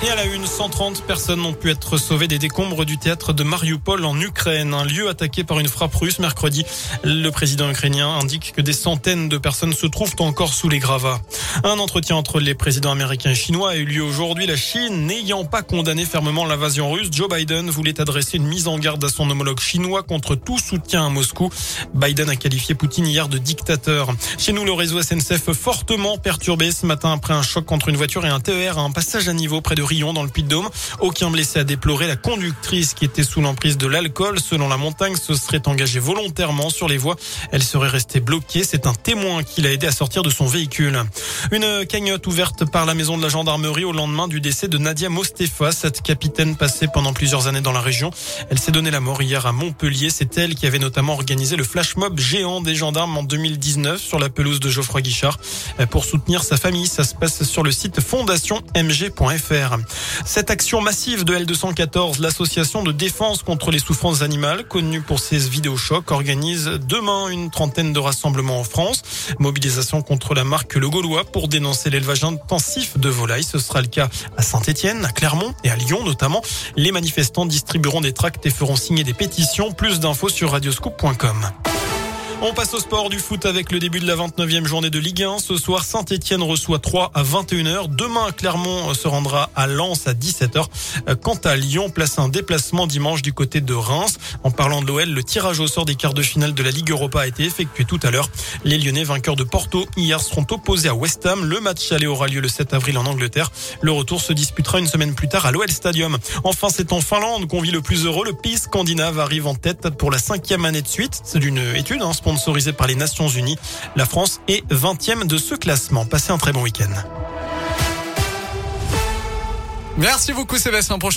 Et à la une, 130 personnes ont pu être sauvées des décombres du théâtre de Mariupol en Ukraine, un lieu attaqué par une frappe russe mercredi. Le président ukrainien indique que des centaines de personnes se trouvent encore sous les gravats. Un entretien entre les présidents américains et chinois a eu lieu aujourd'hui. La Chine n'ayant pas condamné fermement l'invasion russe, Joe Biden voulait adresser une mise en garde à son homologue chinois contre tout soutien à Moscou. Biden a qualifié Poutine hier de dictateur. Chez nous, le réseau SNCF fortement perturbé ce matin après un choc entre une voiture et un TER à un passage à niveau près de Rion dans le Puy-de-Dôme. Aucun blessé à déplorer. La conductrice qui était sous l'emprise de l'alcool, selon la montagne, se serait engagée volontairement sur les voies. Elle serait restée bloquée. C'est un témoin qui l'a aidé à sortir de son véhicule. Une cagnotte ouverte par la maison de la gendarmerie au lendemain du décès de Nadia Mostefa, cette capitaine passée pendant plusieurs années dans la région. Elle s'est donné la mort hier à Montpellier. C'est elle qui avait notamment organisé le flash mob géant des gendarmes en 2019 sur la pelouse de Geoffroy Guichard. Pour soutenir sa famille, ça se passe sur le site fondationmg.fr. Cette action massive de L214, l'association de défense contre les souffrances animales, connue pour ses vidéochocs, organise demain une trentaine de rassemblements en France. Mobilisation contre la marque Le Gaulois pour dénoncer l'élevage intensif de volailles. Ce sera le cas à Saint-Etienne, à Clermont et à Lyon notamment. Les manifestants distribueront des tracts et feront signer des pétitions. Plus d'infos sur radioscoop.com. On passe au sport du foot avec le début de la 29e journée de Ligue 1. Ce soir, Saint-Etienne reçoit 3 à 21h. Demain, Clermont se rendra à Lens à 17h. Quant à Lyon, place un déplacement dimanche du côté de Reims. En parlant de l'OL, le tirage au sort des quarts de finale de la Ligue Europa a été effectué tout à l'heure. Les Lyonnais, vainqueurs de Porto, hier seront opposés à West Ham. Le match aller aura lieu le 7 avril en Angleterre. Le retour se disputera une semaine plus tard à l'OL Stadium. Enfin, c'est en Finlande qu'on vit le plus heureux. Le pays scandinave arrive en tête pour la cinquième année de suite. C'est d'une étude, hein, sponsorisé par les Nations Unies. La France est 20e de ce classement. Passez un très bon week-end. Merci beaucoup Sébastien. Prochain